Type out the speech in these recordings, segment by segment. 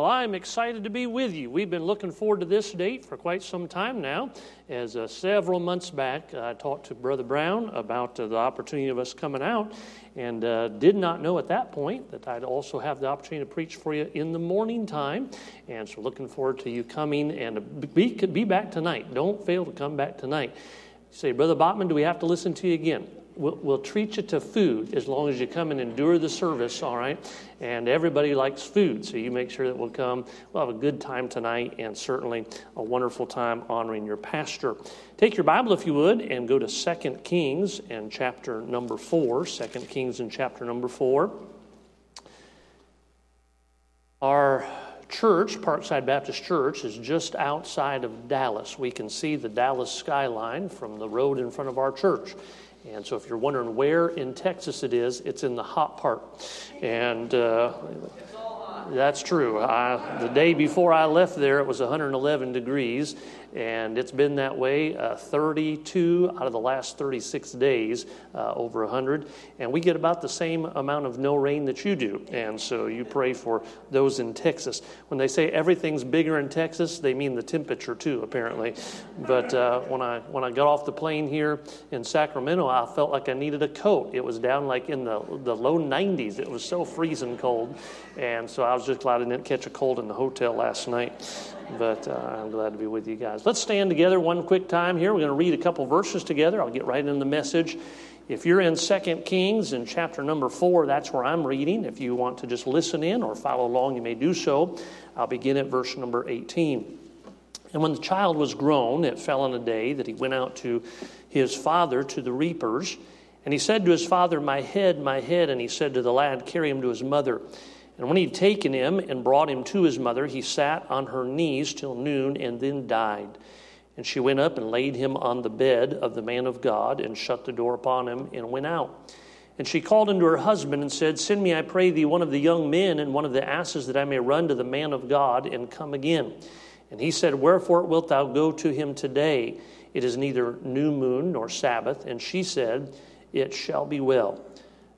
Well, I'm excited to be with you. We've been looking forward to this date for quite some time now. As uh, several months back, I talked to Brother Brown about uh, the opportunity of us coming out, and uh, did not know at that point that I'd also have the opportunity to preach for you in the morning time. And so, looking forward to you coming and be, be back tonight. Don't fail to come back tonight. You say, Brother Bachman, do we have to listen to you again? We'll, we'll, treat you to food as long as you come and endure the service, all right? And everybody likes food, so you make sure that we'll come. We'll have a good time tonight and certainly a wonderful time honoring your pastor. Take your Bible, if you would, and go to 2 Kings and chapter number 4. 2 Kings and chapter number 4. Our church, Parkside Baptist Church, is just outside of Dallas. We can see the Dallas skyline from the road in front of our church. And so, if you're wondering where in Texas it is, it's in the hot part. And uh, that's true. I, the day before I left there, it was 111 degrees, and it's been that way uh, 32 out of the last 36 days, uh, over 100. And we get about the same amount of no rain that you do. And so you pray for those in Texas. When they say everything's bigger in Texas, they mean the temperature too, apparently. But uh, when I when I got off the plane here in Sacramento, I felt like I needed a coat. It was down like in the the low 90s. It was so freezing cold, and so I was just glad I didn't catch a cold in the hotel last night. But uh, I'm glad to be with you guys. Let's stand together one quick time here. We're going to read a couple verses together. I'll get right into the message. If you're in 2 Kings in chapter number 4, that's where I'm reading. If you want to just listen in or follow along, you may do so. I'll begin at verse number 18. And when the child was grown, it fell on a day that he went out to his father to the reapers. And he said to his father, My head, my head. And he said to the lad, Carry him to his mother. And when he had taken him and brought him to his mother, he sat on her knees till noon and then died. And she went up and laid him on the bed of the man of God and shut the door upon him and went out. And she called unto her husband and said, Send me, I pray thee, one of the young men and one of the asses that I may run to the man of God and come again. And he said, Wherefore wilt thou go to him today? It is neither new moon nor Sabbath. And she said, It shall be well.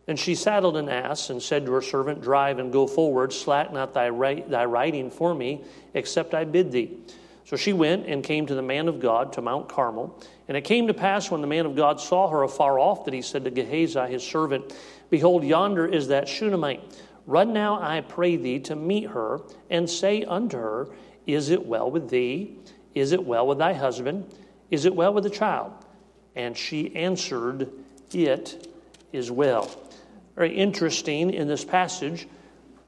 And she saddled an ass and said to her servant, Drive and go forward, slack not thy, right, thy riding for me, except I bid thee. So she went and came to the man of God to Mount Carmel. And it came to pass when the man of God saw her afar off that he said to Gehazi his servant, Behold, yonder is that Shunammite. Run now, I pray thee, to meet her, and say unto her, Is it well with thee? Is it well with thy husband? Is it well with the child? And she answered, It is well very interesting in this passage,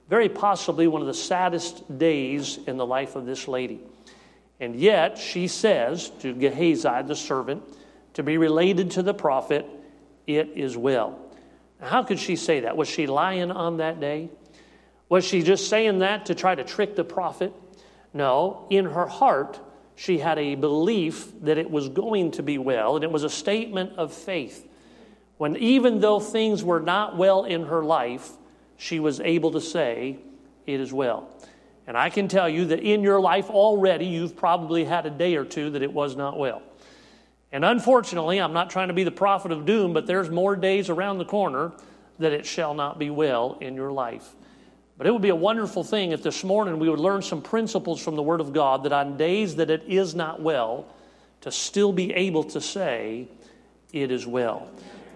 very possibly one of the saddest days in the life of this lady. And yet she says to Gehazi, the servant, to be related to the prophet, it is well. How could she say that? Was she lying on that day? Was she just saying that to try to trick the prophet? No, in her heart, she had a belief that it was going to be well, and it was a statement of faith when even though things were not well in her life, she was able to say, It is well. And I can tell you that in your life already, you've probably had a day or two that it was not well. And unfortunately, I'm not trying to be the prophet of doom, but there's more days around the corner that it shall not be well in your life. But it would be a wonderful thing if this morning we would learn some principles from the Word of God that on days that it is not well, to still be able to say, It is well.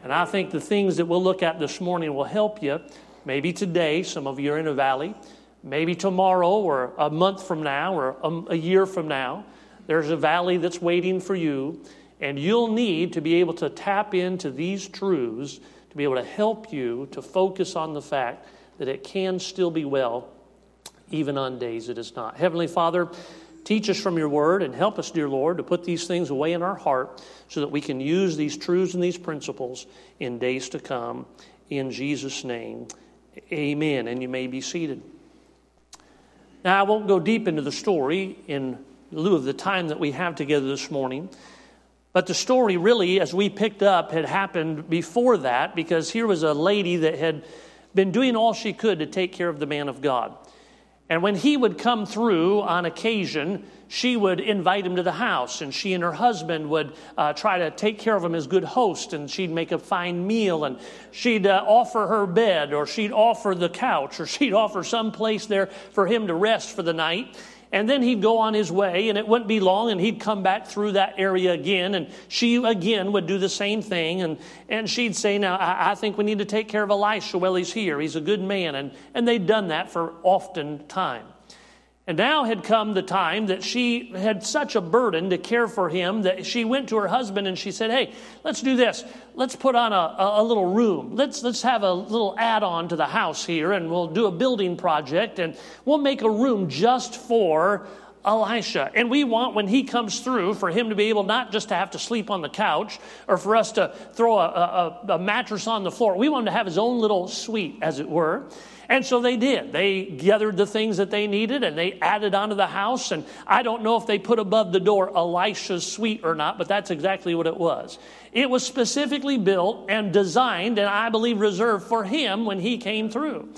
And I think the things that we'll look at this morning will help you. Maybe today, some of you are in a valley. Maybe tomorrow, or a month from now, or a, a year from now, there's a valley that's waiting for you. And you'll need to be able to tap into these truths to be able to help you to focus on the fact that it can still be well, even on days it is not. Heavenly Father, Teach us from your word and help us, dear Lord, to put these things away in our heart so that we can use these truths and these principles in days to come. In Jesus' name, amen. And you may be seated. Now, I won't go deep into the story in lieu of the time that we have together this morning. But the story, really, as we picked up, had happened before that because here was a lady that had been doing all she could to take care of the man of God. And when he would come through on occasion, she would invite him to the house, and she and her husband would uh, try to take care of him as good host, and she'd make a fine meal, and she'd uh, offer her bed, or she'd offer the couch, or she'd offer some place there for him to rest for the night. And then he'd go on his way, and it wouldn't be long, and he'd come back through that area again, and she again would do the same thing. And, and she'd say, Now, I, I think we need to take care of Elisha while he's here. He's a good man. And, and they'd done that for often time. And now had come the time that she had such a burden to care for him that she went to her husband and she said, Hey, let's do this. Let's put on a, a, little room. Let's, let's have a little add on to the house here and we'll do a building project and we'll make a room just for Elisha. And we want, when he comes through, for him to be able not just to have to sleep on the couch or for us to throw a, a, a mattress on the floor. We want him to have his own little suite, as it were. And so they did. They gathered the things that they needed and they added onto the house. And I don't know if they put above the door Elisha's suite or not, but that's exactly what it was. It was specifically built and designed, and I believe reserved for him when he came through.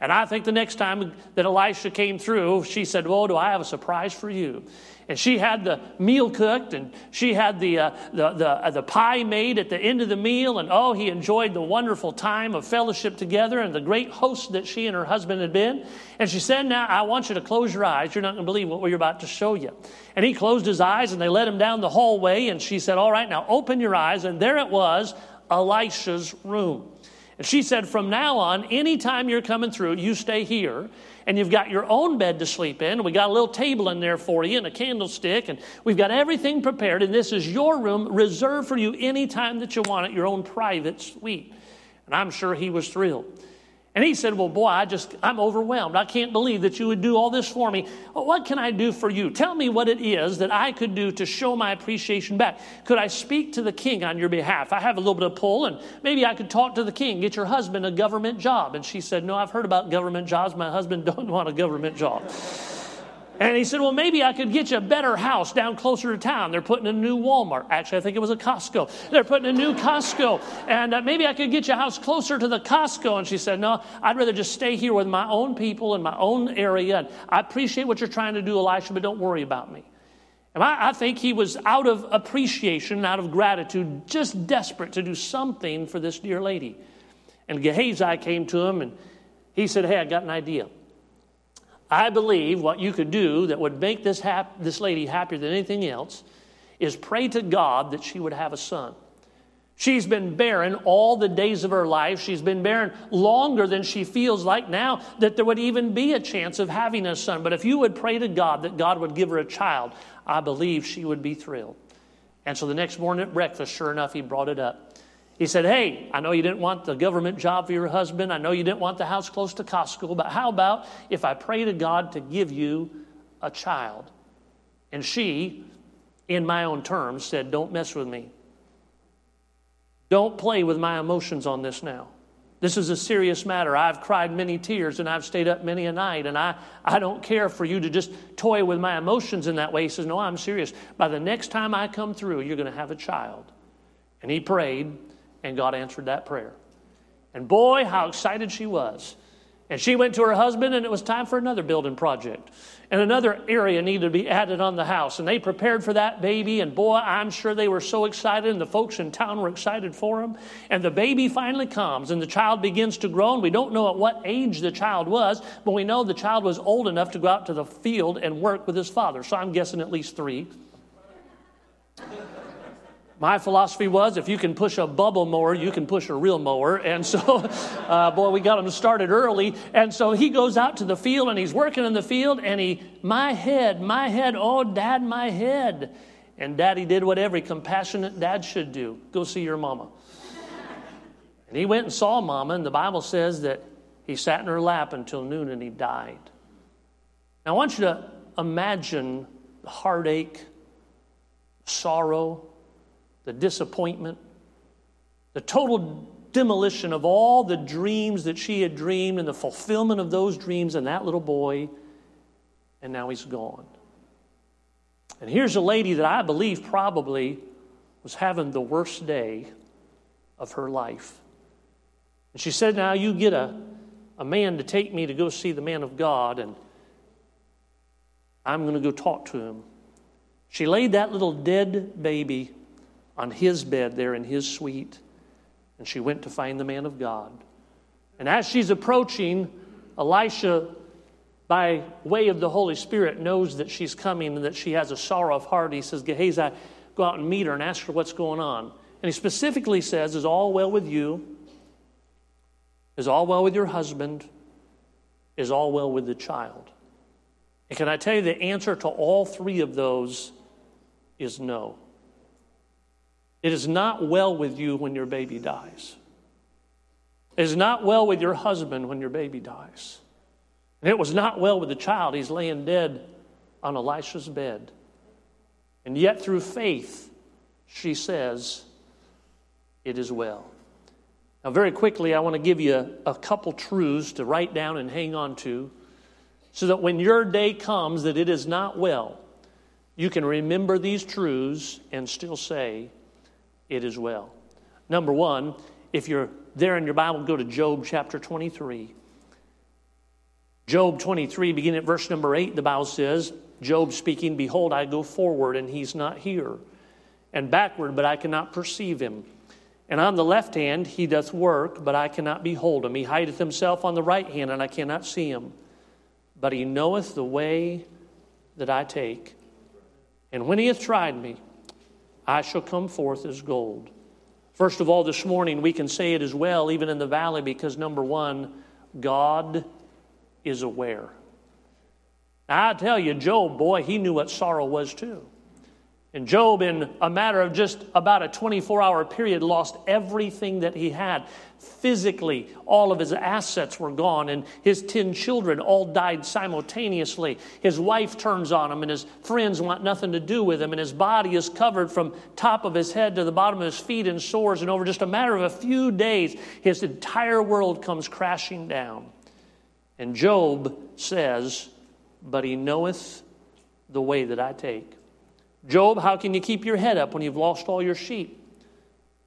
And I think the next time that Elisha came through, she said, Well, do I have a surprise for you? And she had the meal cooked, and she had the, uh, the, the, uh, the pie made at the end of the meal. And oh, he enjoyed the wonderful time of fellowship together and the great host that she and her husband had been. And she said, Now, I want you to close your eyes. You're not going to believe what we're about to show you. And he closed his eyes, and they led him down the hallway. And she said, All right, now open your eyes. And there it was, Elisha's room. And she said, From now on, anytime you're coming through, you stay here and you've got your own bed to sleep in. We got a little table in there for you and a candlestick, and we've got everything prepared. And this is your room reserved for you anytime that you want it, your own private suite. And I'm sure he was thrilled. And he said, Well, boy, I just, I'm overwhelmed. I can't believe that you would do all this for me. What can I do for you? Tell me what it is that I could do to show my appreciation back. Could I speak to the king on your behalf? I have a little bit of pull, and maybe I could talk to the king, get your husband a government job. And she said, No, I've heard about government jobs. My husband don't want a government job. And he said, Well, maybe I could get you a better house down closer to town. They're putting a new Walmart. Actually, I think it was a Costco. They're putting a new Costco. And uh, maybe I could get you a house closer to the Costco. And she said, No, I'd rather just stay here with my own people in my own area. And I appreciate what you're trying to do, Elisha, but don't worry about me. And I, I think he was out of appreciation, out of gratitude, just desperate to do something for this dear lady. And Gehazi came to him and he said, Hey, I got an idea. I believe what you could do that would make this, hap- this lady happier than anything else is pray to God that she would have a son. She's been barren all the days of her life. She's been barren longer than she feels like now that there would even be a chance of having a son. But if you would pray to God that God would give her a child, I believe she would be thrilled. And so the next morning at breakfast, sure enough, he brought it up. He said, Hey, I know you didn't want the government job for your husband. I know you didn't want the house close to Costco, but how about if I pray to God to give you a child? And she, in my own terms, said, Don't mess with me. Don't play with my emotions on this now. This is a serious matter. I've cried many tears and I've stayed up many a night, and I, I don't care for you to just toy with my emotions in that way. He says, No, I'm serious. By the next time I come through, you're going to have a child. And he prayed, and God answered that prayer. And boy, how excited she was. And she went to her husband, and it was time for another building project. And another area needed to be added on the house. And they prepared for that baby. And boy, I'm sure they were so excited, and the folks in town were excited for him. And the baby finally comes, and the child begins to grow. And we don't know at what age the child was, but we know the child was old enough to go out to the field and work with his father. So I'm guessing at least three. My philosophy was if you can push a bubble mower, you can push a real mower. And so, uh, boy, we got him started early. And so he goes out to the field and he's working in the field and he, my head, my head, oh, dad, my head. And daddy did what every compassionate dad should do go see your mama. and he went and saw mama, and the Bible says that he sat in her lap until noon and he died. Now, I want you to imagine the heartache, sorrow, the disappointment, the total demolition of all the dreams that she had dreamed and the fulfillment of those dreams in that little boy, and now he's gone. And here's a lady that I believe probably was having the worst day of her life. And she said, Now you get a, a man to take me to go see the man of God. And I'm going to go talk to him. She laid that little dead baby on his bed there in his suite, and she went to find the man of God. And as she's approaching, Elisha, by way of the Holy Spirit, knows that she's coming and that she has a sorrow of heart. He says, Gehazi, go out and meet her and ask her what's going on. And he specifically says, Is all well with you? Is all well with your husband? Is all well with the child? And can I tell you the answer to all three of those is no. It is not well with you when your baby dies. It is not well with your husband when your baby dies. And it was not well with the child. He's laying dead on Elisha's bed. And yet, through faith, she says, It is well. Now, very quickly, I want to give you a, couple truths to write down and hang on to so that when your day comes that it is not well, you can remember these truths and still say, It is well. Number one, if you're there in your Bible, go to Job chapter 23. Job 23, beginning at verse number 8, the Bible says, Job speaking, Behold, I go forward, and he's not here, and backward, but I cannot perceive him. And on the left hand he doth work, but I cannot behold him. He hideth himself on the right hand, and I cannot see him. But he knoweth the way that I take. And when he hath tried me, I shall come forth as gold. First of all, this morning we can say it as well, even in the valley, because number one, God is aware. Now, I tell you, Job, boy, he knew what sorrow was too. And Job, in a matter of just about a 24 hour period, lost everything that he had. Physically, all of his assets were gone, and his 10 children all died simultaneously. His wife turns on him, and his friends want nothing to do with him, and his body is covered from top of his head to the bottom of his feet in sores. And over just a matter of a few days, his entire world comes crashing down. And Job says, But he knoweth the way that I take. Job, how can you keep your head up when you've lost all your sheep?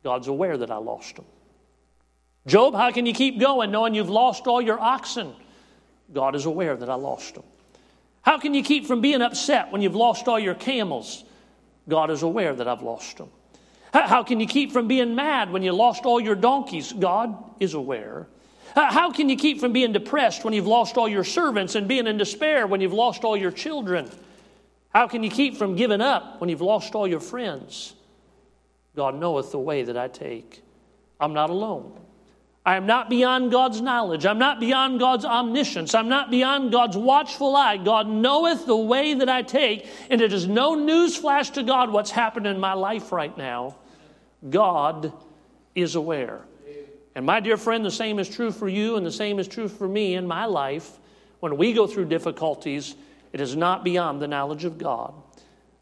God's aware that I lost them. Job, how can you keep going knowing you've lost all your oxen? God is aware that I lost them. How can you keep from being upset when you've lost all your camels? God is aware that I've lost them. How can you keep from being mad when you lost all your donkeys? God is aware. How can you keep from being depressed when you've lost all your servants and being in despair when you've lost all your children? How can you keep from giving up when you've lost all your friends? God knoweth the way that I take. I'm not alone. I am not beyond God's knowledge. I'm not beyond God's omniscience. I'm not beyond God's watchful eye. God knoweth the way that I take, and it is no newsflash to God what's happening in my life right now. God is aware. And my dear friend, the same is true for you, and the same is true for me in my life. When we go through difficulties, it is not beyond the knowledge of God.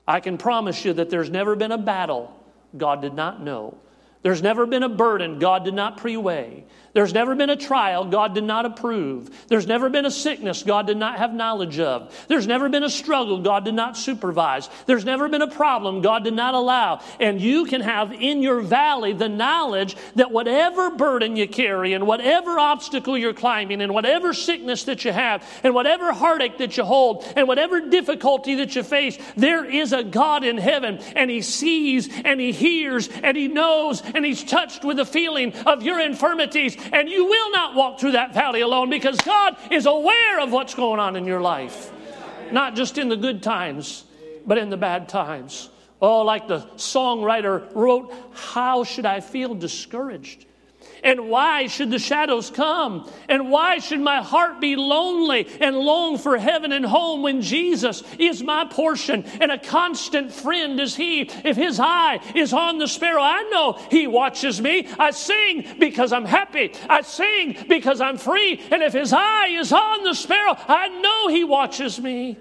I can promise you that there's never been a battle God did not know. There's never been a burden God did not pre weigh. There's never been a trial God did not approve. There's never been a sickness God did not have knowledge of. There's never been a struggle God did not supervise. There's never been a problem God did not allow. And you can have in your valley the knowledge that whatever burden you carry and whatever obstacle you're climbing and whatever sickness that you have and whatever heartache that you hold and whatever difficulty that you face, there is a God in heaven and He sees and He hears and He knows and He's touched with the feeling of your infirmities and you will not walk through that valley alone because God is aware of what's going on in your life. Not just in the good times, but in the bad times. Oh, like the songwriter wrote, How should I feel discouraged? And why should the shadows come? And why should my heart be lonely and long for heaven and home when Jesus is my portion and a constant friend is He? If His eye is on the sparrow, I know He watches me. I sing because I'm happy. I sing because I'm free. And if His eye is on the sparrow, I know He watches me.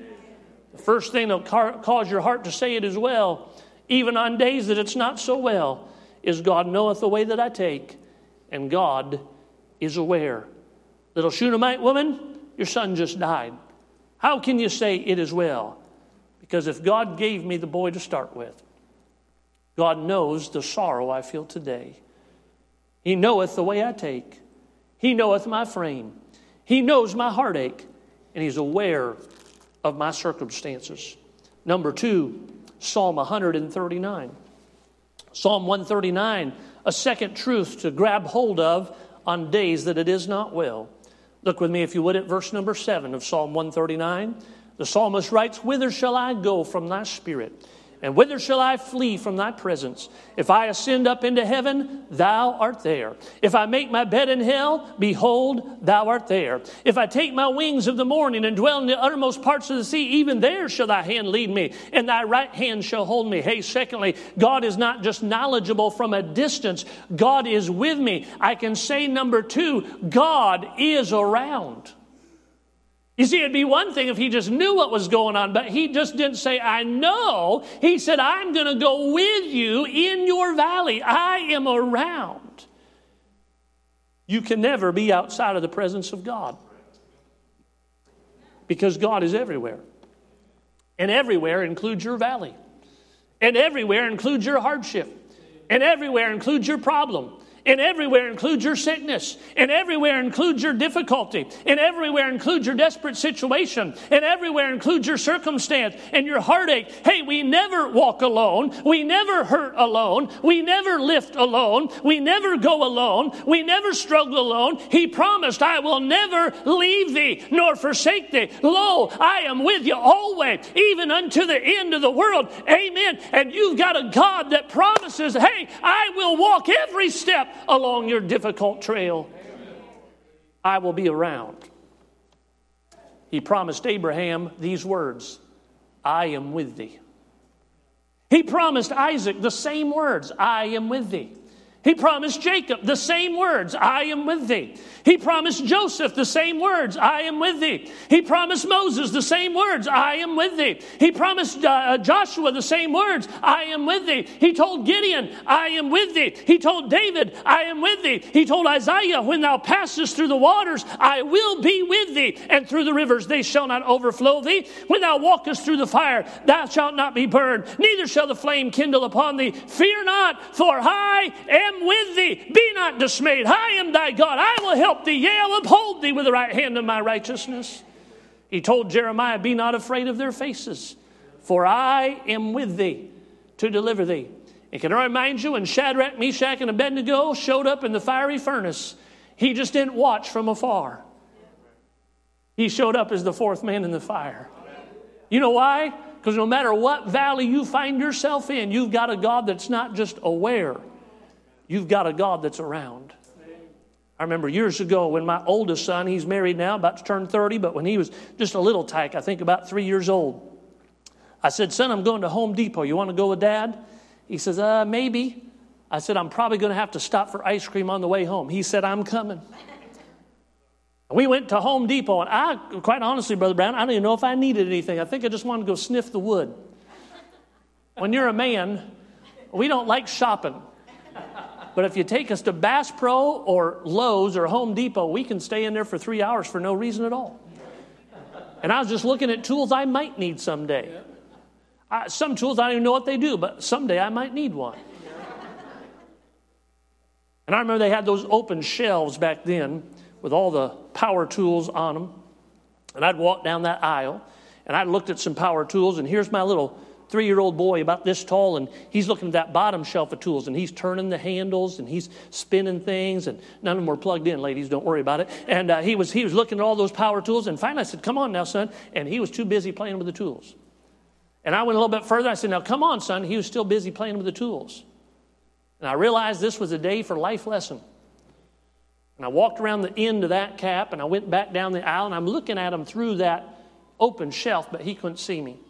The first thing that'll cause your heart to say it as well, even on days that it's not so well, is God knoweth the way that I take and God is aware. Little Shunammite woman, your son just died. How can you say it is well? Because if God gave me the boy to start with, God knows the sorrow I feel today. He knoweth the way I take. He knoweth my frame. He knows my heartache. And He's aware of my circumstances. Number two, Psalm 139. Psalm 139, a second truth to grab hold of on days that it is not well. Look with me, if you would, at verse number seven of Psalm 139. The psalmist writes, Whither shall I go from thy spirit? And whither shall I flee from thy presence? If I ascend up into heaven, thou art there. If I make my bed in hell, behold, thou art there. If I take my wings of the morning and dwell in the uttermost parts of the sea, even there shall thy hand lead me, and thy right hand shall hold me. Hey, secondly, God is not just knowledgeable from a distance, God is with me. I can say, number two, God is around. You see, it'd be one thing if he just knew what was going on, but he just didn't say, I know. He said, I'm going to go with you in your valley. I am around. You can never be outside of the presence of God because God is everywhere. And everywhere includes your valley. And everywhere includes your hardship. And everywhere includes your problem. And everywhere includes your sickness. And everywhere includes your difficulty. And everywhere includes your desperate situation. And everywhere includes your circumstance and your heartache. Hey, we never walk alone. We never hurt alone. We never lift alone. We never go alone. We never struggle alone. He promised, I will never leave thee nor forsake thee. Lo, I am with you always, even unto the end of the world. Amen. And you've got a God that promises, hey, I will walk every step along your difficult trail. I will be around. He promised Abraham these words I am with thee. He promised Isaac the same words I am with thee. He promised Jacob the same words, I am with thee. He promised Joseph the same words, I am with thee. He promised Moses the same words, I am with thee. He promised uh, uh, Joshua the same words, I am with thee. He told Gideon, I am with thee. He told David, I am with thee. He told Isaiah, when thou passest through the waters, I will be with thee. And through the rivers, they shall not overflow thee. When thou walkest through the fire, thou shalt not be burned, neither shall the flame kindle upon thee. Fear not, for I am am with thee. Be not dismayed. I am thy God. I will help thee. Yea, I'll uphold thee with the right hand of my righteousness. He told Jeremiah, Be not afraid of their faces, for I am with thee to deliver thee. And can I remind you, when Shadrach, Meshach, and Abednego showed up in the fiery furnace, he just didn't watch from afar. He showed up as the fourth man in the fire. You know why? Because no matter what valley you find yourself in, you've got a God that's not just aware, You've got a God that's around. I remember years ago when my oldest son, he's married now, about to turn 30, but when he was just a little tyke, I think about three years old, I said, Son, I'm going to Home Depot. You want to go with dad? He says, Uh, maybe. I said, I'm probably going to have to stop for ice cream on the way home. He said, I'm coming. We went to Home Depot, and I, quite honestly, Brother Brown, I don't even know if I needed anything. I think I just wanted to go sniff the wood. When you're a man, we don't like shopping. But if you take us to Bass Pro or Lowe's or Home Depot, we can stay in there for three hours for no reason at all. And I was just looking at tools I might need someday. I, some tools I don't even know what they do, but someday I might need one. And I remember they had those open shelves back then with all the power tools on them. And I'd walk down that aisle and I looked at some power tools, and here's my little three year old boy about this tall, and he's looking at that bottom shelf of tools, and he's turning the handles, and he's spinning things, and none of them were plugged in, ladies, don't worry about it. And uh, he, was, he was looking at all those power tools, and finally I said, Come on now, son. And he was too busy playing with the tools. And I went a little bit further. I said, Now come on, son. He was still busy playing with the tools. And I realized this was a day for life lesson. And I walked around the end of that cap and I went back down the aisle and I'm looking at him through that open shelf, but he couldn't see me.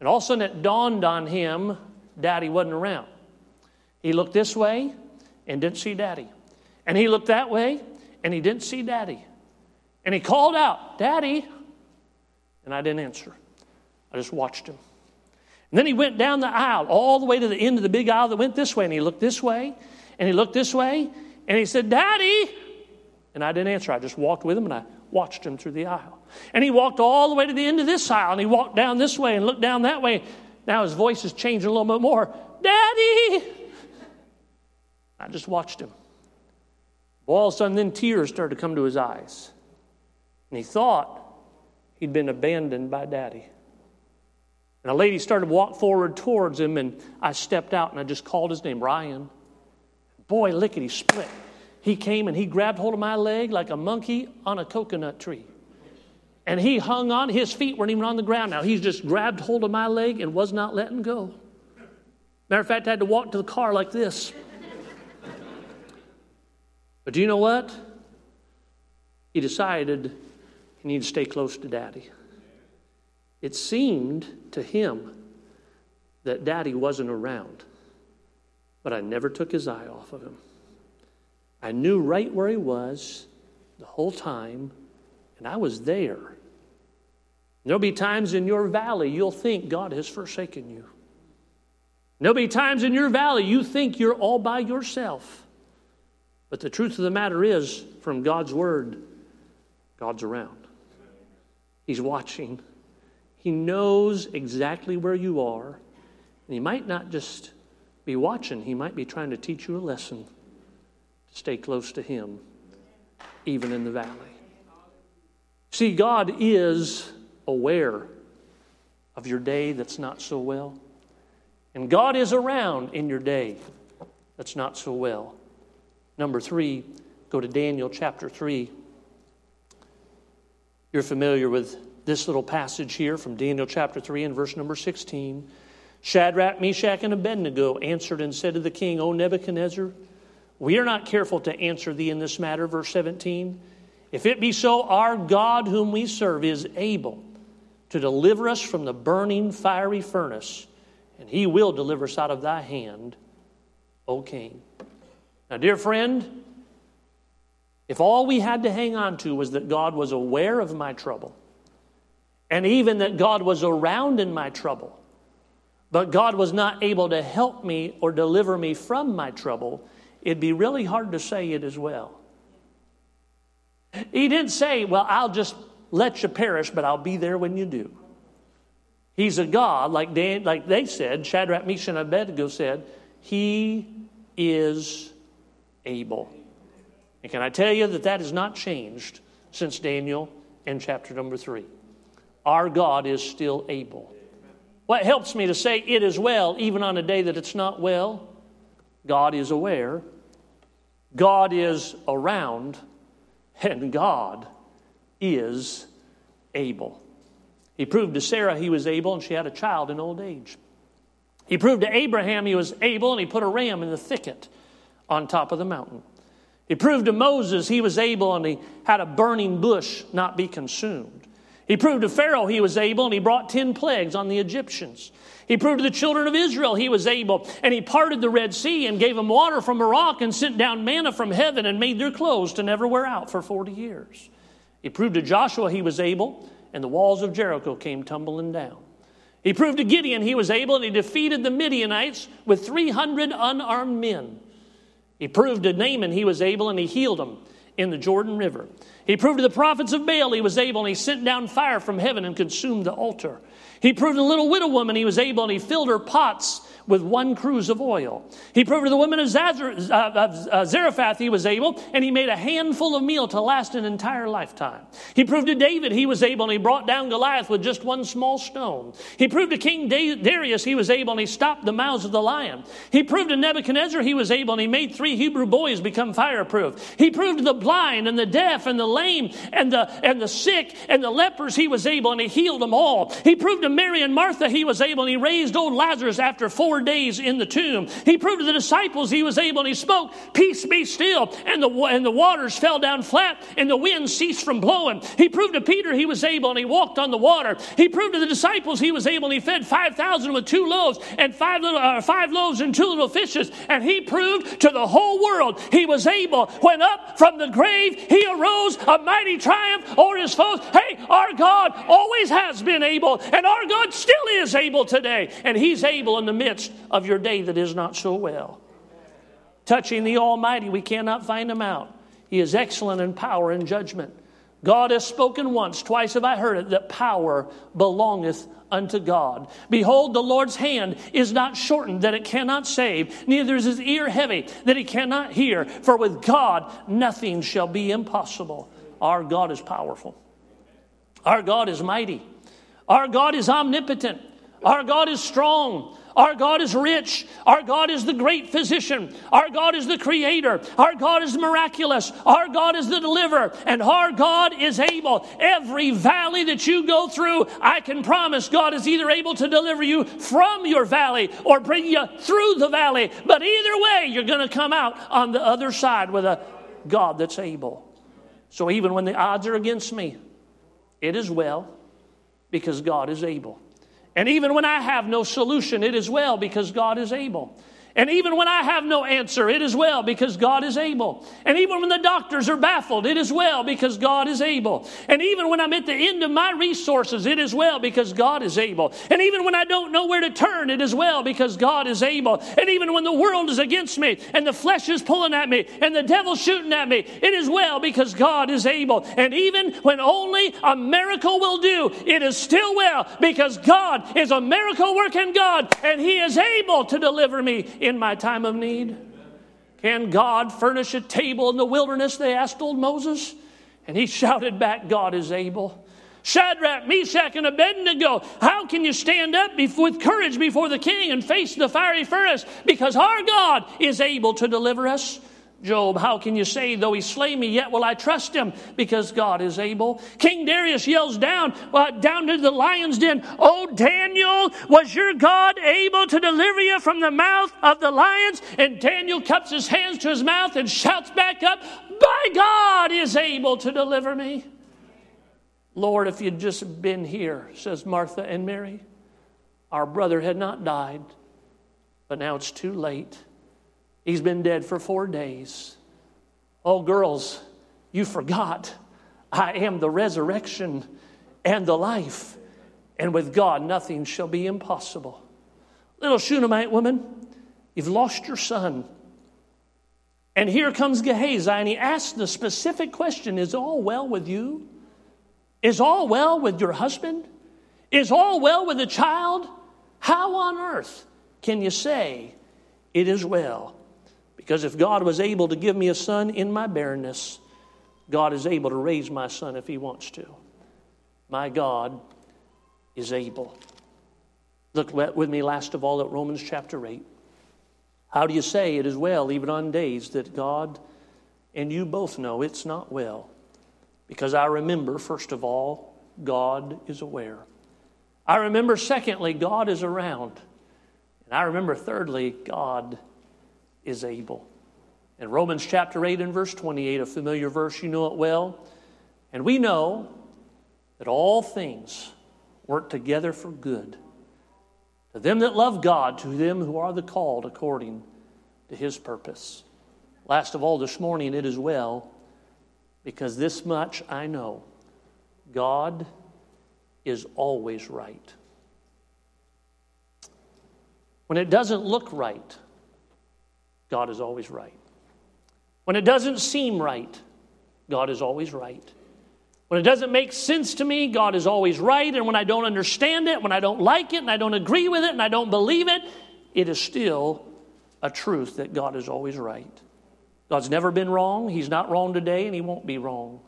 And all of a sudden it dawned on him Daddy wasn't around. He looked this way and didn't see Daddy. And he looked that way and he didn't see Daddy. And he called out, Daddy. And I didn't answer. I just watched him. And then he went down the aisle, all the way to the end of the big aisle that went this way. And he looked this way and he looked this way and he said, Daddy. And I didn't answer. I just walked with him and I watched him through the aisle. And he walked all the way to the end of this aisle, and he walked down this way and looked down that way. Now his voice is changing a little bit more. Daddy! I just watched him. All of a sudden, then tears started to come to his eyes. And he thought he'd been abandoned by daddy. And a lady started to walk forward towards him, and I stepped out and I just called his name, Ryan. Boy, lickety split. He came and he grabbed hold of my leg like a monkey on a coconut tree. And he hung on, his feet weren't even on the ground now. He's just grabbed hold of my leg and was not letting go. Matter of fact, I had to walk to the car like this. But do you know what? He decided he needed to stay close to daddy. It seemed to him that daddy wasn't around, but I never took his eye off of him. I knew right where he was the whole time, and I was there. There'll be times in your valley you'll think God has forsaken you. There'll be times in your valley you think you're all by yourself. But the truth of the matter is, from God's word, God's around. He's watching. He knows exactly where you are. And He might not just be watching, He might be trying to teach you a lesson to stay close to Him, even in the valley. See, God is aware of your day that's not so well. And God is around in your day that's not so well. Number three, go to Daniel chapter 3. You're familiar with this little passage here from Daniel chapter 3 and verse number 16. Shadrach, Meshach, and Abednego answered and said to the king, O Nebuchadnezzar, we are not careful to answer thee in this matter. Verse 17. If it be so, our God whom we serve is able to deliver us from the burning fiery furnace, and he will deliver us out of thy hand, O king. Now, dear friend, if all we had to hang on to was that God was aware of my trouble, and even that God was around in my trouble, but God was not able to help me or deliver me from my trouble, it'd be really hard to say it as well. He didn't say, Well, I'll just let you perish, but I'll be there when you do. He's a God, like, Dan, like they said, Shadrach, Meshach, and Abednego said, He is able. And can I tell you that that has not changed since Daniel in chapter number three? Our God is still able. What helps me to say it is well, even on a day that it's not well? God is aware, God is around, and God is able. He proved to Sarah he was able, and she had a child in old age. He proved to Abraham he was able, and he put a ram in the thicket on top of the mountain. He proved to Moses he was able and he had a burning bush not be consumed. He proved to Pharaoh he was able and he brought 10 plagues on the Egyptians. He proved to the children of Israel he was able and he parted the Red Sea and gave them water from a rock and sent down manna from heaven and made their clothes to never wear out for 40 years. He proved to Joshua he was able and the walls of Jericho came tumbling down. He proved to Gideon he was able and he defeated the Midianites with 300 unarmed men. He proved to Naaman he was able and he healed him in the Jordan River. He proved to the prophets of Baal he was able and he sent down fire from heaven and consumed the altar. He proved to the little widow woman he was able and he filled her pots with one cruse of oil. He proved to the women of, uh, uh, Zarephath he was able, and he made a handful of meal to last an entire lifetime. He proved to David he was able, and he brought down Goliath with just one small stone. He proved to King Darius he was able, and he stopped the mouths of the lion. He proved to Nebuchadnezzar he was able, and he made three Hebrew boys become fireproof. He proved to the blind and the deaf and the lame and the, and the sick and the lepers he was able, and he healed them all. He proved to Mary and Martha he was able, and he raised old Lazarus after four days in the tomb. He proved to the disciples he was able, and he spoke, Peace be still. And the, and the waters fell down flat, and the wind ceased from blowing. He proved to Peter he was able, and he walked on the water. He proved to the disciples he was able, and he fed 5,000 with two loaves and five, little, uh, five loaves and two little fishes. And he proved to the whole world he was able. When up from the grave, he arose a mighty triumph over his foes. Hey, our God always has been able, and our God still is able today. And he's able in the midst of your day that is not so well. Touching the Almighty, we cannot find him out. He is excellent in power and judgment. God has spoken once, twice have I heard it, that power belongeth unto God. Behold, the Lord's hand is not shortened that it cannot save, neither is his ear heavy that he cannot hear. For with God nothing shall be impossible. Our God is powerful. Our God is mighty. Our God is omnipotent. Our God is strong. Our God is rich. Our God is the great physician. Our God is the creator. Our God is miraculous. Our God is the deliverer. And our God is able. Every valley that you go through, I can promise God is either able to deliver you from your valley or bring you through the valley. But either way, you're going to come out on the other side with a God that's able. So even when the odds are against me, it is well because God is able. And even when I have no solution, it is well because God is able. And even when I have no answer, it is well because God is able. And even when the doctors are baffled, it is well because God is able. And even when I'm at the end of my resources, it is well because God is able. And even when I don't know where to turn, it is well because God is able. And even when the world is against me and the flesh is pulling at me and the devil's shooting at me, it is well because God is able. And even when only a miracle will do, it is still well because God is a miracle working God and He is able to deliver me in my time of need? Can God furnish a table in the wilderness? They asked old Moses. And he shouted back, God is able. Shadrach, Meshach, and Abednego, how can you stand up with courage before the king and face the fiery furnace? Because our God is able to deliver us. Job, how can you say, though he slay me, yet will I trust him? Because God is able. King Darius yells down, uh, down to the lion's den, Oh, Daniel, was your God able to deliver you from the mouth of the lions? And Daniel cups his hands to his mouth and shouts back up, By God is able to deliver me. Lord, if you'd just been here, says Martha and Mary, our brother had not died, but now it's too late. He's been dead for four days. Oh, girls, you forgot. I am the resurrection and the life, and with God nothing shall be impossible. Little Shunammite woman, you've lost your son. And here comes Gehazi, and he asks the specific question Is all well with you? Is all well with your husband? Is all well with the child? How on earth can you say it is well? Because if God was able to give me a son in my barrenness, God is able to raise my son if he wants to. My God is able. Look with me last of all at Romans chapter 8. How do you say it is well, even on days that God and you both know it's not well? Because I remember, first of all, God is aware. I remember, secondly, God is around. And I remember, thirdly, God is able. In Romans chapter 8 and verse 28, a familiar verse, you know it well. And we know that all things work together for good to them that love God, to them who are the called according to his purpose. Last of all, this morning, it is well because this much I know God is always right. When it doesn't look right, God is always right. When it doesn't seem right, God is always right. When it doesn't make sense to me, God is always right. And when I don't understand it, when I don't like it, and I don't agree with it, and I don't believe it, it is still a truth that God is always right. God's never been wrong. He's not wrong today, and He won't be wrong.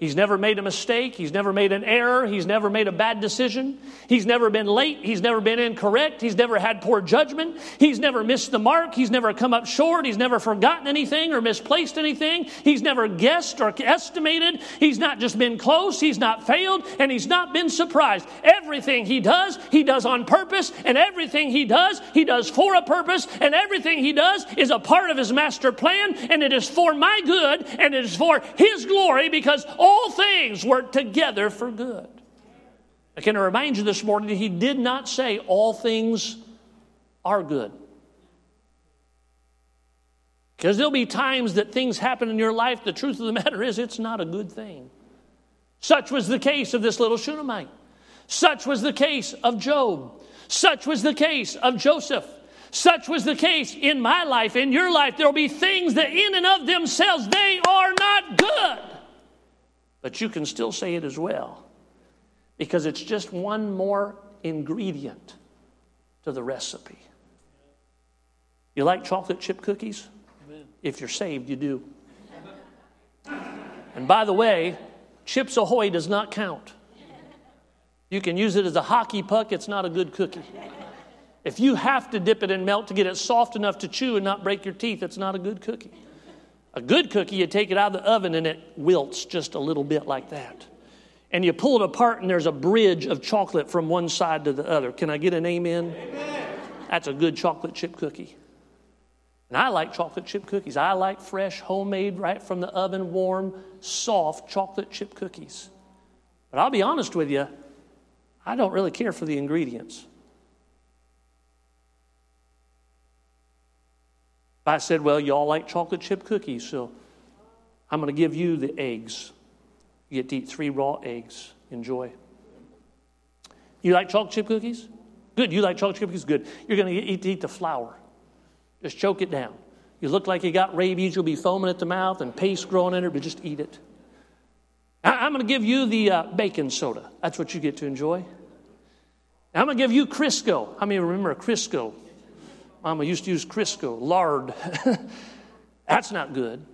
He's never made a mistake. He's never made an error. He's never made a bad decision. He's never been late. He's never been incorrect. He's never had poor judgment. He's never missed the mark. He's never come up short. He's never forgotten anything or misplaced anything. He's never guessed or estimated. He's not just been close. He's not failed and he's not been surprised. Everything he does, he does on purpose and everything he does, he does for a purpose and everything he does is a part of his master plan and it is for my good and it is for his glory because all things work together for good. I can remind you this morning that he did not say all things are good. Because there'll be times that things happen in your life, the truth of the matter is, it's not a good thing. Such was the case of this little Shunammite. Such was the case of Job. Such was the case of Joseph. Such was the case in my life, in your life. There'll be things that, in and of themselves, they are not good but you can still say it as well because it's just one more ingredient to the recipe. You like chocolate chip cookies? Amen. If you're saved, you do. and by the way, Chips Ahoy does not count. You can use it as a hockey puck, it's not a good cookie. If you have to dip it in milk to get it soft enough to chew and not break your teeth, it's not a good cookie. A good cookie, you take it out of the oven and it wilts just a little bit like that. And you pull it apart and there's a bridge of chocolate from one side to the other. Can I get an amen? amen. That's a good chocolate chip cookie. And I like chocolate chip cookies. I like fresh, homemade, right from the oven, warm, soft chocolate chip cookies. But I'll be honest with you, I don't really care for the ingredients. I said, Well, y'all like chocolate chip cookies, so I'm going to give you the eggs. You get to eat three raw eggs. Enjoy. You like chocolate chip cookies? Good. You like chocolate chip cookies? Good. You're going to eat, eat the flour. Just choke it down. You look like you got rabies. You'll be foaming at the mouth and paste growing in it, but just eat it. I'm going to give you the uh, baking soda. That's what you get to enjoy. I'm going to give you Crisco. How many remember Crisco? Mama used to use Crisco, lard. That's not good.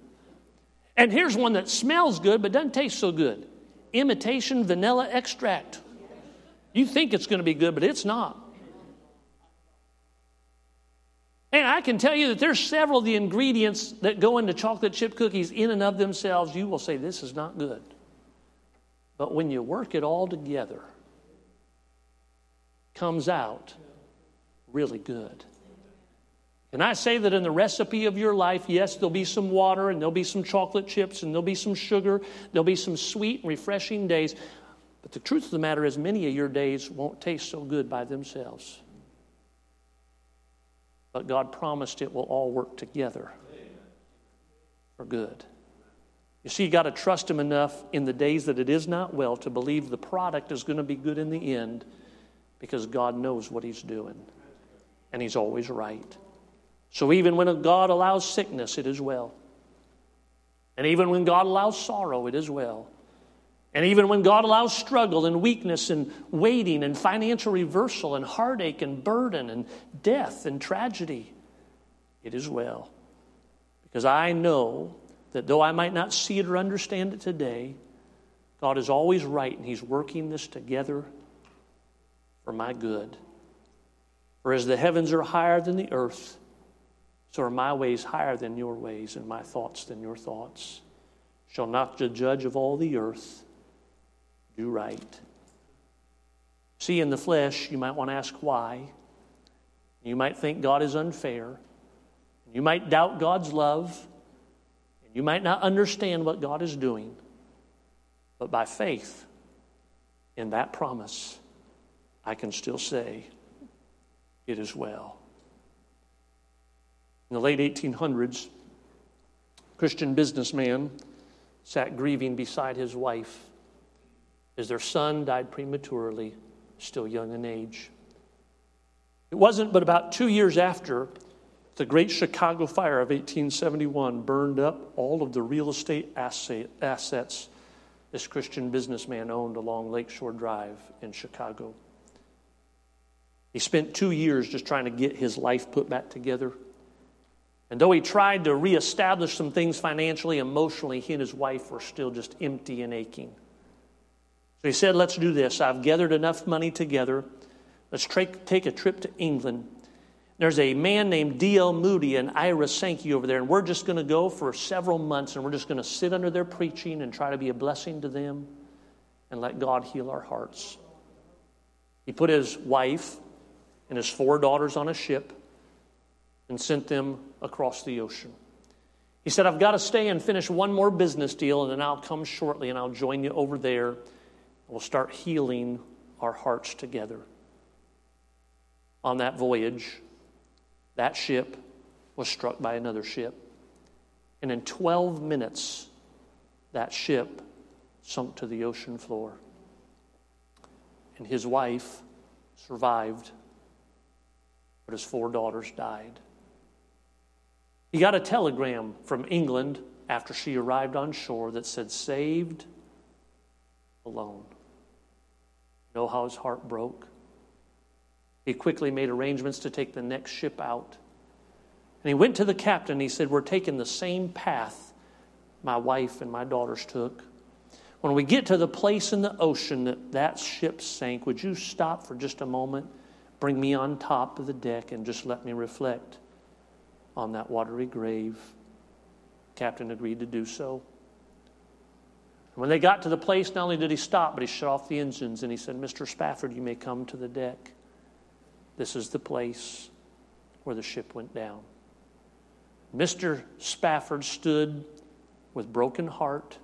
And here's one that smells good but doesn't taste so good imitation vanilla extract. You think it's going to be good, but it's not. And I can tell you that there's several of the ingredients that go into chocolate chip cookies in and of themselves. You will say, This is not good. But when you work it all together, comes out really good. And I say that in the recipe of your life, yes, there'll be some water and there'll be some chocolate chips and there'll be some sugar, there'll be some sweet and refreshing days. But the truth of the matter is, many of your days won't taste so good by themselves. But God promised it will all work together for good. You see, you got to trust Him enough in the days that it is not well to believe the product is going to be good in the end because God knows what He's doing. And He's always right. So even when God allows sickness, it is well. And even when God allows sorrow, it is well. And even when God allows struggle and weakness and waiting and financial reversal and heartache and burden and death and tragedy, it is well. Because I know that though I might not see it or understand it today, God is always right and He's working this together for my good. For as the heavens are higher than the earth, so are my ways higher than your ways, and my thoughts than your thoughts. Shall not the judge of all the earth do right? See, in the flesh, you might want to ask why. You might think God is unfair. You might doubt God's love. You might not understand what God is doing. But by faith in that promise, I can still say, It is well. In the late 1800s, a Christian businessman sat grieving beside his wife as their son died prematurely, still young in age. It wasn't but about two years after the great Chicago fire of 1871 burned up all of the real estate assets this Christian businessman owned along Lakeshore Drive in Chicago. He spent two years just trying to get his life put back together. And though he tried to reestablish some things financially, emotionally, he and his wife were still just empty and aching. So he said, Let's do this. I've gathered enough money together. Let's take a trip to England. There's a man named D.L. Moody and Ira Sankey over there, and we're just going to go for several months and we're just going to sit under their preaching and try to be a blessing to them and let God heal our hearts. He put his wife and his four daughters on a ship and sent them across the ocean. He said, I've got to stay and finish one more business deal, and then I'll come shortly and I'll join you over there. We'll start healing our hearts together. On that voyage, that ship was struck by another ship. And in 12 minutes, that ship sunk to the ocean floor. And his wife survived, but his four daughters died. He got a telegram from England after she arrived on shore that said, Saved alone. Know how his heart broke? He quickly made arrangements to take the next ship out. And he went to the captain. He said, We're taking the same path my wife and my daughters took. When we get to the place in the ocean that that ship sank, would you stop for just a moment, bring me on top of the deck, and just let me reflect on that watery grave? Captain agreed to do so. When they got to the place, not only did he stop, but he shut off the engines and he said, Mr. Spafford, you may come to the deck. This is the place where the ship went down. Mr. Spafford stood with broken heart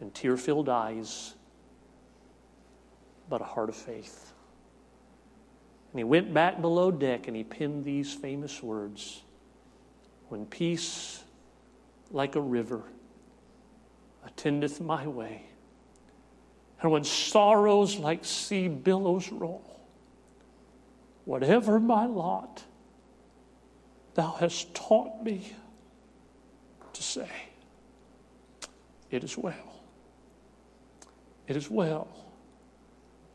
and tear filled eyes, but a heart of faith. And he went back below deck and he penned these famous words When peace like a river attendeth my way, and when sorrows like sea billows roll, whatever my lot, thou hast taught me to say, It is well. It is well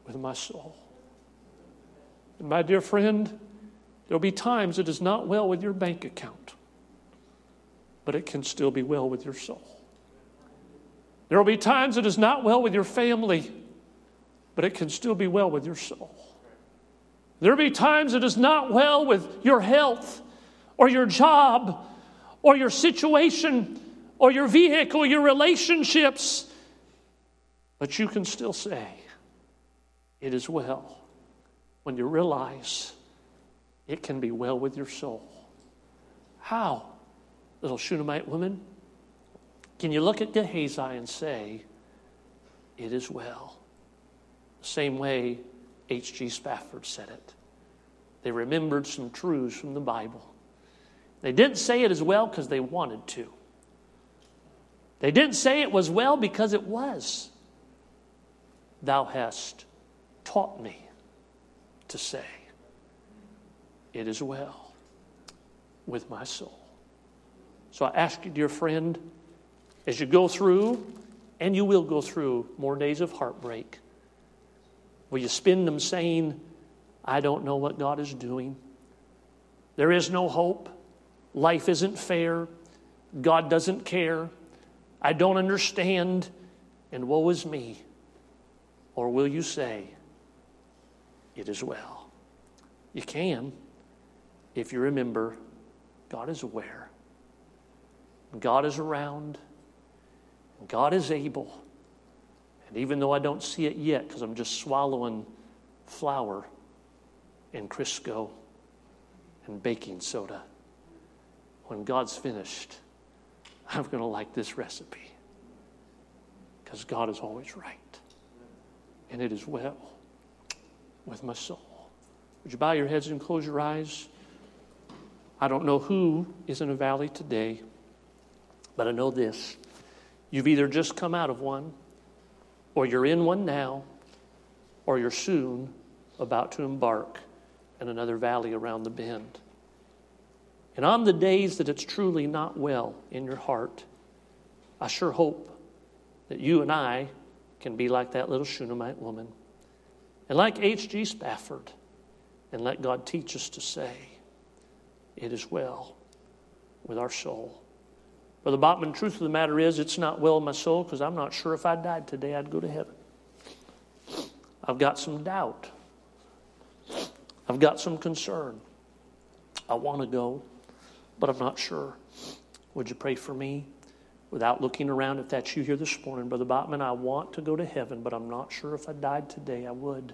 with my soul. And my dear friend, there'll be times it is not well with your bank account, but it can still be well with your soul. There will be times it is not well with your family, but it can still be well with your soul. There will be times it is not well with your health or your job or your situation or your vehicle, your relationships, but you can still say, It is well when you realize it can be well with your soul. How, little Shunammite woman? Can you look at Gehazi and say, It is well? The same way H.G. Spafford said it. They remembered some truths from the Bible. They didn't say it as well because they wanted to. They didn't say it was well because it was. Thou hast taught me to say, It is well with my soul. So I ask you, dear friend, as you go through, and you will go through more days of heartbreak, will you spend them saying, I don't know what God is doing? There is no hope. Life isn't fair. God doesn't care. I don't understand. And woe is me. Or will you say, It is well? You can if you remember God is aware, God is around. God is able. And even though I don't see it yet, because I'm just swallowing flour and Crisco and baking soda, when God's finished, I'm going to like this recipe. Because God is always right. And it is well with my soul. Would you bow your heads and close your eyes? I don't know who is in a valley today, but I know this. You've either just come out of one, or you're in one now, or you're soon about to embark in another valley around the bend. And on the days that it's truly not well in your heart, I sure hope that you and I can be like that little Shunammite woman and like H.G. Spafford and let God teach us to say, It is well with our soul. Brother Bachman, truth of the matter is, it's not well in my soul because I'm not sure if I died today I'd go to heaven. I've got some doubt. I've got some concern. I want to go, but I'm not sure. Would you pray for me? Without looking around, if that's you here this morning, Brother Bachman, I want to go to heaven, but I'm not sure if I died today I would.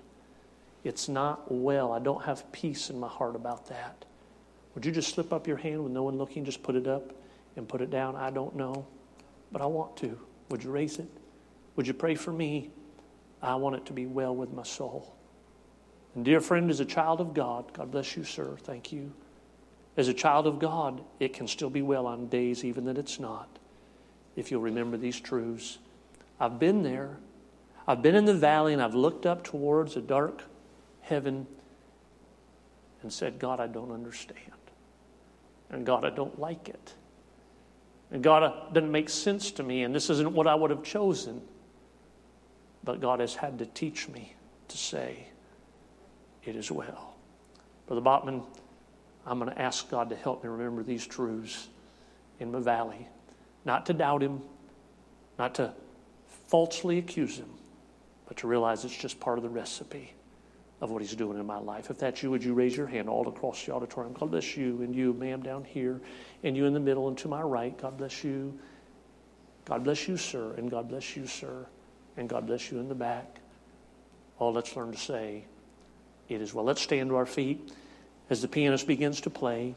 It's not well. I don't have peace in my heart about that. Would you just slip up your hand with no one looking? Just put it up and put it down? I don't know, but I want to. Would you raise it? Would you pray for me? I want it to be well with my soul. And, dear friend, as a child of God, God bless you, sir. Thank you. As a child of God, it can still be well on days even that it's not, if you'll remember these truths. I've been there. I've been in the valley and I've looked up towards a dark heaven and said, God, I don't understand. And God, I don't like it. And God uh, doesn't make sense to me, and this isn't what I would have chosen. But God has had to teach me to say, It is well. Brother Bachman, I'm going to ask God to help me remember these truths in my valley. Not to doubt Him, not to falsely accuse him, but to realize it's just part of the recipe of what he's doing in my life. If that's you, would you raise your hand all across the auditorium? God bless you, and you, ma'am, down here, and you in the middle, and to my right. God bless you. God bless you, sir, and God bless you, sir, and God bless you in the back. All let's learn to say, It is well. Let's stand to our feet as the pianist begins to play.